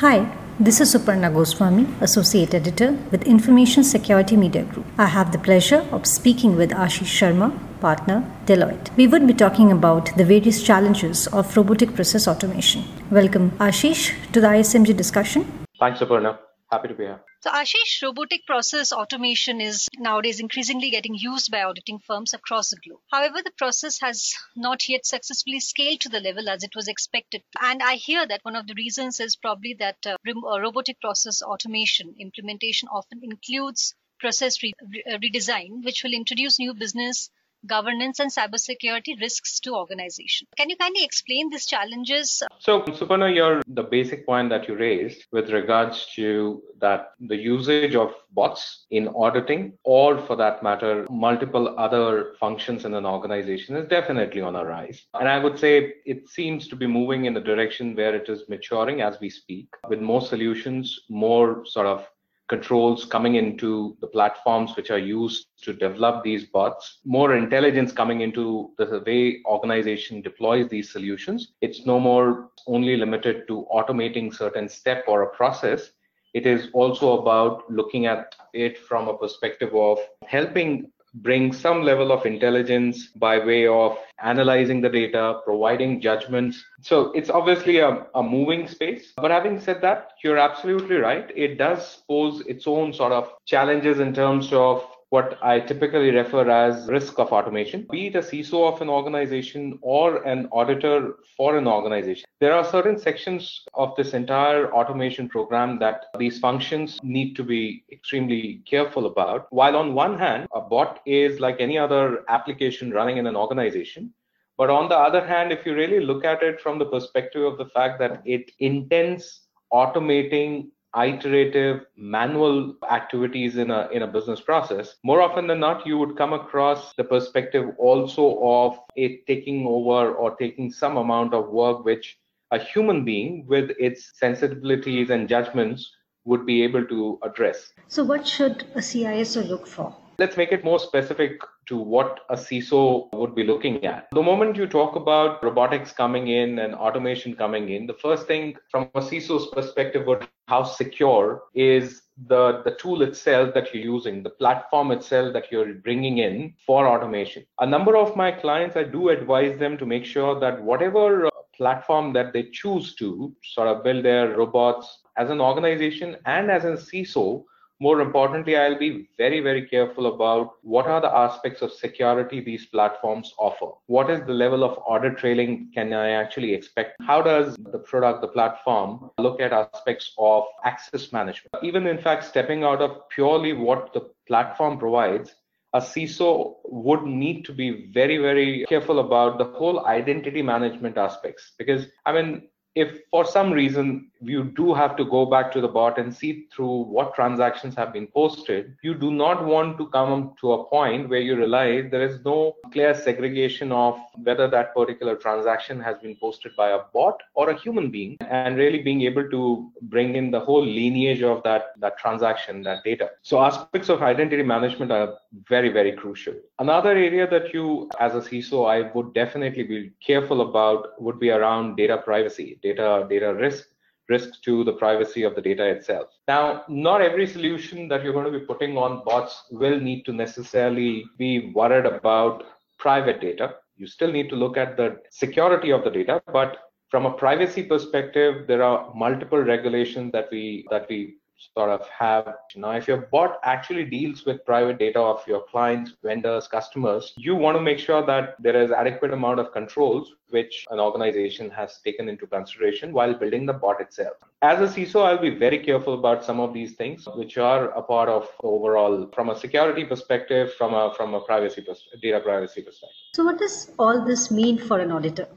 Hi, this is Suparna Goswami, Associate Editor with Information Security Media Group. I have the pleasure of speaking with Ashish Sharma, partner, Deloitte. We would be talking about the various challenges of robotic process automation. Welcome, Ashish, to the ISMG discussion. Thanks, Suparna. Happy to be here. So, Ashish, robotic process automation is nowadays increasingly getting used by auditing firms across the globe. However, the process has not yet successfully scaled to the level as it was expected. And I hear that one of the reasons is probably that uh, uh robotic process automation implementation often includes process re- re- uh, redesign, which will introduce new business governance and cybersecurity risks to organization. Can you kindly explain these challenges? So, Suparna, your the basic point that you raised with regards to that the usage of bots in auditing, or for that matter, multiple other functions in an organization is definitely on a rise. And I would say it seems to be moving in the direction where it is maturing as we speak, with more solutions, more sort of controls coming into the platforms which are used to develop these bots, more intelligence coming into the way organization deploys these solutions. It's no more only limited to automating certain step or a process. It is also about looking at it from a perspective of helping bring some level of intelligence by way of analyzing the data, providing judgments. So it's obviously a, a moving space. But having said that, you're absolutely right. It does pose its own sort of challenges in terms of what I typically refer as risk of automation, be it a CISO of an organization or an auditor for an organization. There are certain sections of this entire automation program that these functions need to be extremely careful about. While on one hand, a bot is like any other application running in an organization. But on the other hand, if you really look at it from the perspective of the fact that it intends automating iterative manual activities in a in a business process more often than not you would come across the perspective also of it taking over or taking some amount of work which a human being with its sensibilities and judgments would be able to address. So what should a ciso look for Let's make it more specific to what a CISO would be looking at. The moment you talk about robotics coming in and automation coming in, the first thing from a CISO's perspective would how secure is the, the tool itself that you're using, the platform itself that you're bringing in for automation. A number of my clients, I do advise them to make sure that whatever uh, platform that they choose to sort of build their robots as an organization and as a CISO, more importantly, I'll be very, very careful about what are the aspects of security these platforms offer. What is the level of audit trailing can I actually expect? How does the product, the platform look at aspects of access management? Even in fact, stepping out of purely what the platform provides, a CISO would need to be very, very careful about the whole identity management aspects. Because, I mean, if for some reason you do have to go back to the bot and see through what transactions have been posted, you do not want to come to a point where you realize there is no clear segregation of whether that particular transaction has been posted by a bot or a human being and really being able to bring in the whole lineage of that, that transaction, that data. So aspects of identity management are very, very crucial. Another area that you, as a CISO, I would definitely be careful about would be around data privacy data data risk risk to the privacy of the data itself. Now, not every solution that you're going to be putting on bots will need to necessarily be worried about private data. You still need to look at the security of the data, but from a privacy perspective, there are multiple regulations that we that we sort of have. Now, if your bot actually deals with private data of your clients, vendors, customers, you want to make sure that there is adequate amount of controls which an organization has taken into consideration while building the bot itself. As a CISO, I'll be very careful about some of these things, which are a part of overall, from a security perspective, from a from a privacy data privacy perspective. So, what does all this mean for an auditor?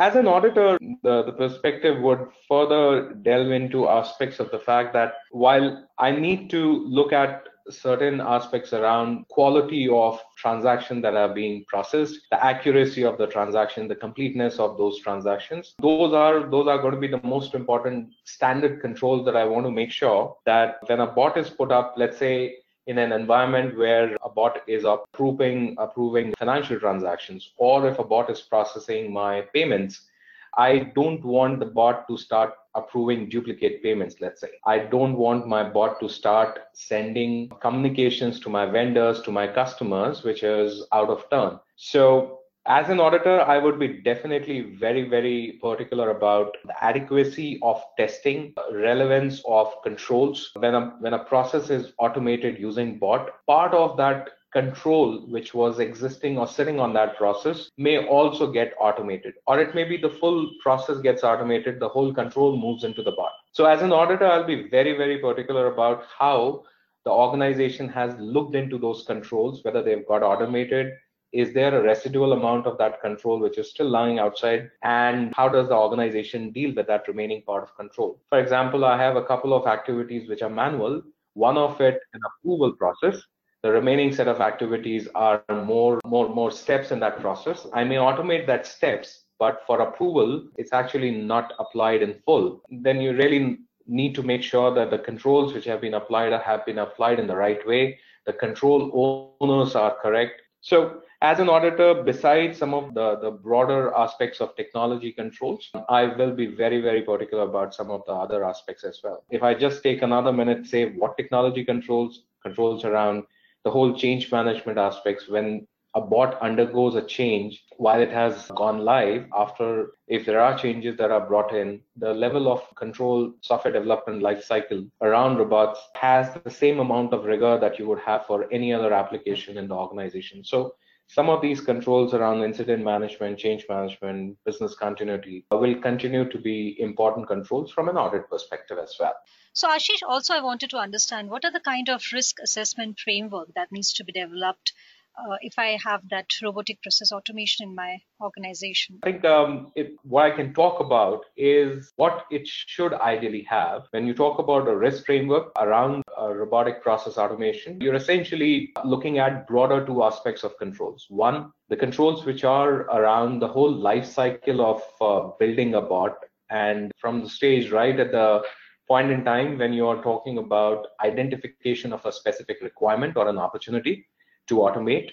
As an auditor, the, the perspective would further delve into aspects of the fact that while I need to look at certain aspects around quality of transaction that are being processed the accuracy of the transaction the completeness of those transactions those are those are going to be the most important standard controls that i want to make sure that when a bot is put up let's say in an environment where a bot is approving approving financial transactions or if a bot is processing my payments I don't want the bot to start approving duplicate payments, let's say. I don't want my bot to start sending communications to my vendors, to my customers, which is out of turn. So as an auditor, I would be definitely very, very particular about the adequacy of testing, relevance of controls. When a, when a process is automated using bot, part of that control which was existing or sitting on that process may also get automated or it may be the full process gets automated the whole control moves into the bot so as an auditor i'll be very very particular about how the organization has looked into those controls whether they've got automated is there a residual amount of that control which is still lying outside? And how does the organization deal with that remaining part of control? For example i have a couple of activities which are manual. One of it an approval process. The remaining set of activities are more more more steps in that process. I may automate that steps but for approval it's actually not applied in full. Then you really need to make sure that the controls which have been applied have been applied in the right way. The control owners are correct so as an auditor besides some of the the broader aspects of technology controls i will be very very particular about some of the other aspects as well. If i just take another minute say what technology controls controls around the whole change management aspects when a bot undergoes a change while it has gone live after if there are changes that are brought in the level of control software development lifecycle around robots has the same amount of rigor that you would have for any other application in the organization. So some of these controls around incident management change management business continuity will continue to be important controls from an audit perspective as well. So, Ashish, also I wanted to understand what are the kind of risk assessment framework that needs to be developed uh, if I have that robotic process automation in my organization? I think um, it, what I can talk about is what it should ideally have. When you talk about a risk framework around robotic process automation, you're essentially looking at broader two aspects of controls. One, the controls which are around the whole life cycle of uh, building a bot and from the stage right at the point in time when you are talking about identification of a specific requirement or an opportunity to automate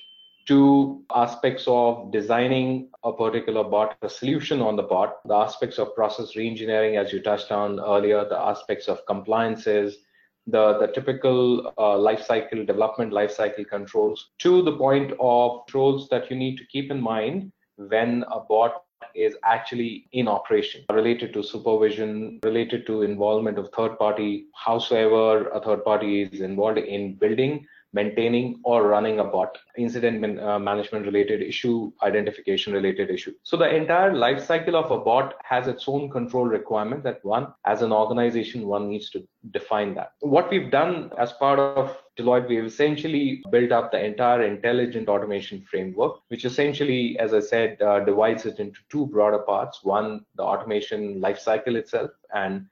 to aspects of designing a particular bot, a solution on the bot, the aspects of process reengineering, as you touched on earlier, the aspects of compliances, the, the typical uh, life cycle development life cycle controls, to the point of controls that you need to keep in mind when a bot is actually in operation related to supervision, related to involvement of third party, howsoever a third party is involved in building maintaining or running a bot, incident uh, management related issue, identification related issue. So the entire life cycle of a bot has its own control requirement that one, as an organization, one needs to define that. What we've done as part of Deloitte, we've essentially built up the entire intelligent automation framework, which essentially, as I said, uh, divides it into two broader parts. One, the automation lifecycle itself, and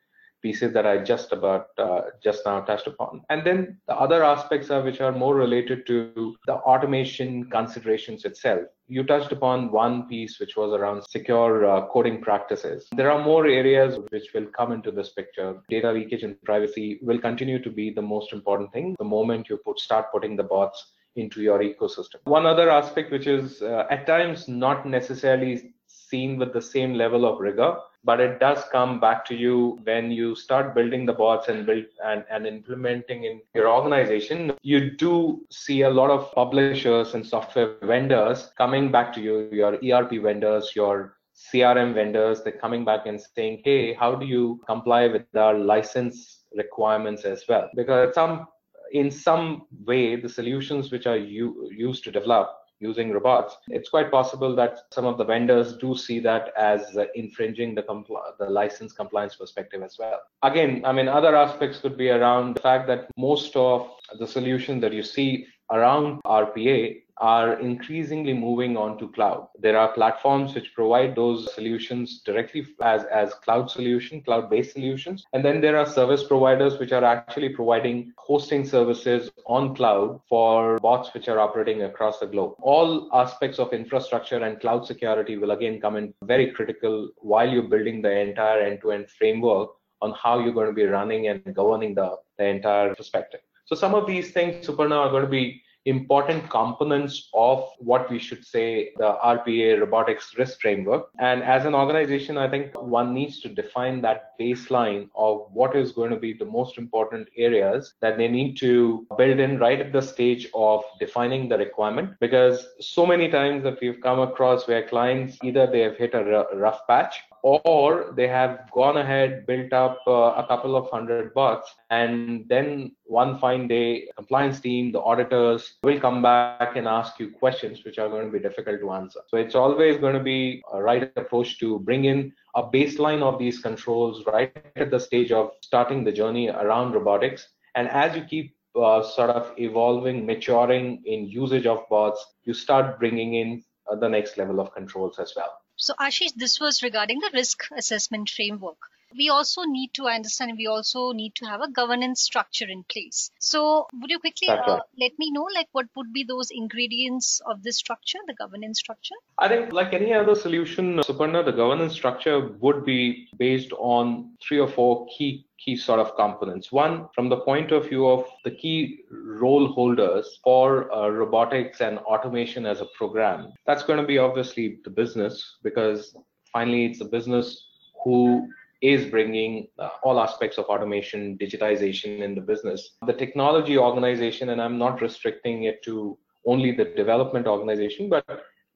pieces that I just about uh, just now touched upon. And then the other aspects are which are more related to the automation considerations itself. You touched upon one piece which was around secure uh, coding practices. There are more areas which will come into this picture. Data leakage and privacy will continue to be the most important thing the moment you put start putting the bots into your ecosystem. One other aspect which is uh, at times not necessarily seen with the same level of rigor but it does come back to you when you start building the bots and build and, and implementing in your organization. You do see a lot of publishers and software vendors coming back to you your erp vendors your crm vendors. They're coming back and saying hey how do you comply with our license requirements as well? Because some in some way the solutions which are used to develop using robots, it's quite possible that some of the vendors do see that as infringing the, compl- the license compliance perspective as well. Again, I mean, other aspects could be around the fact that most of the solutions that you see around RPA are increasingly moving on to cloud. There are platforms which provide those solutions directly as, as cloud solution, cloud-based solutions. And then there are service providers which are actually providing hosting services on cloud for bots which are operating across the globe. All aspects of infrastructure and cloud security will again come in very critical while you're building the entire end-to-end framework on how you're going to be running and governing the, the entire perspective. So some of these things, Suparna, are going to be important components of what we should say the RPA robotics risk framework. And as an organization, I think one needs to define that baseline of what is going to be the most important areas that they need to build in right at the stage of defining the requirement. Because so many times that we've come across where clients either they have hit a rough patch or they have gone ahead, built up uh, a couple of hundred bots, and then one fine day, compliance team, the auditors will come back and ask you questions which are going to be difficult to answer. So it's always going to be a right approach to bring in a baseline of these controls right at the stage of starting the journey around robotics. And as you keep uh, sort of evolving, maturing in usage of bots, you start bringing in uh, the next level of controls as well. So, Ashish, this was regarding the risk assessment framework. We also need to, I understand, we also need to have a governance structure in place. So, would you quickly uh, let me know, like, what would be those ingredients of this structure, the governance structure? I think, like any other solution, Suparna, the governance structure would be based on three or four key key sort of components. One, from the point of view of the key role holders for uh, robotics and automation as a program, that's going to be obviously the business because finally it's the business who is bringing uh, all aspects of automation, digitization in the business. The technology organization, and I'm not restricting it to only the development organization, but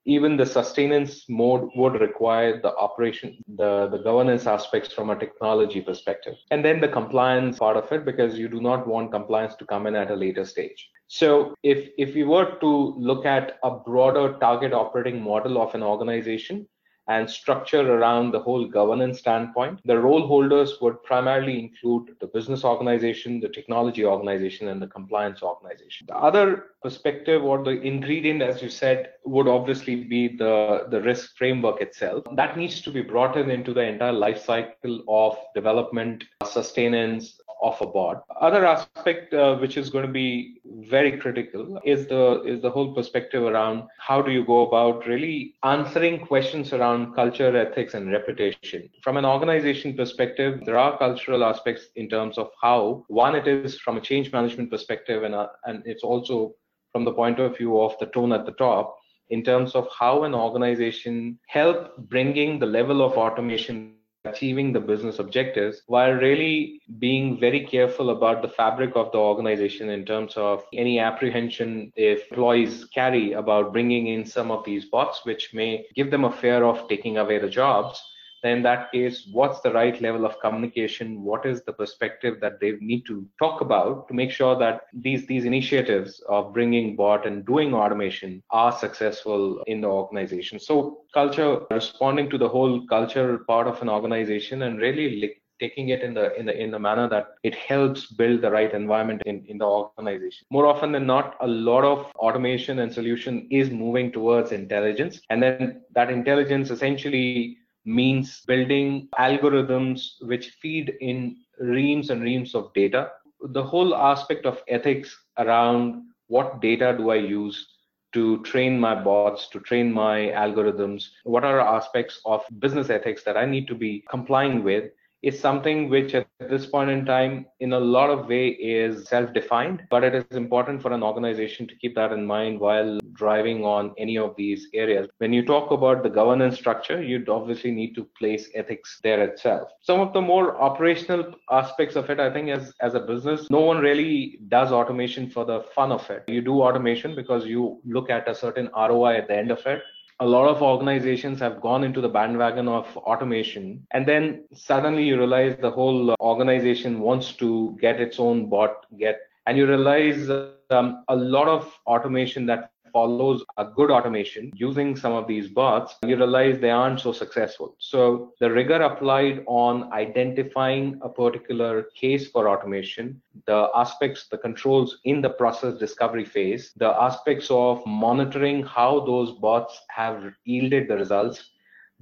even the sustenance mode would require the operation, the, the governance aspects from a technology perspective. And then the compliance part of it, because you do not want compliance to come in at a later stage. So if, if we were to look at a broader target operating model of an organization, and structure around the whole governance standpoint. The role holders would primarily include the business organization, the technology organization, and the compliance organization. The other perspective or the ingredient, as you said, would obviously be the, the risk framework itself. That needs to be brought in into the entire life cycle of development, sustenance, of a bot. Other aspect uh, which is going to be very critical is the is the whole perspective around how do you go about really answering questions around culture, ethics, and reputation. From an organization perspective, there are cultural aspects in terms of how one it is from a change management perspective, and uh, and it's also from the point of view of the tone at the top in terms of how an organization help bringing the level of automation achieving the business objectives while really being very careful about the fabric of the organization in terms of any apprehension if employees carry about bringing in some of these bots which may give them a fear of taking away the jobs in that case, what's the right level of communication? What is the perspective that they need to talk about to make sure that these these initiatives of bringing bot and doing automation are successful in the organization? So culture, responding to the whole culture part of an organization, and really taking it in the in the in the manner that it helps build the right environment in, in the organization more often than not a lot of automation and solution is moving towards intelligence and then that intelligence essentially means building algorithms which feed in reams and reams of data. The whole aspect of ethics around what data do I use to train my bots, to train my algorithms, what are aspects of business ethics that I need to be complying with is something which at this point in time in a lot of way is self-defined but it is important for an organization to keep that in mind while driving on any of these areas. When you talk about the governance structure you'd obviously need to place ethics there itself. Some of the more operational aspects of it i think as as a business no one really does automation for the fun of it. You do automation because you look at a certain roi at the end of it a lot of organizations have gone into the bandwagon of automation and then suddenly you realize the whole organization wants to get its own bot get and you realize um, a lot of automation that follows a good automation using some of these bots, you realize they aren't so successful. So the rigor applied on identifying a particular case for automation, the aspects, the controls in the process discovery phase, the aspects of monitoring how those bots have yielded the results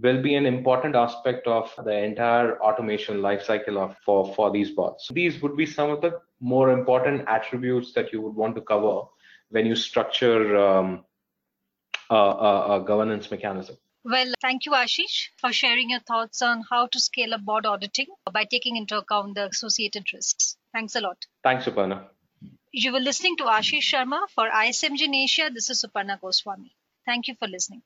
will be an important aspect of the entire automation lifecycle of for, for these bots. These would be some of the more important attributes that you would want to cover when you structure um, a, a, a governance mechanism. Well, thank you, Ashish, for sharing your thoughts on how to scale up board auditing by taking into account the associated risks. Thanks a lot. Thanks, Suparna. You were listening to Ashish Sharma for ISMG in Asia. This is Suparna Goswami. Thank you for listening.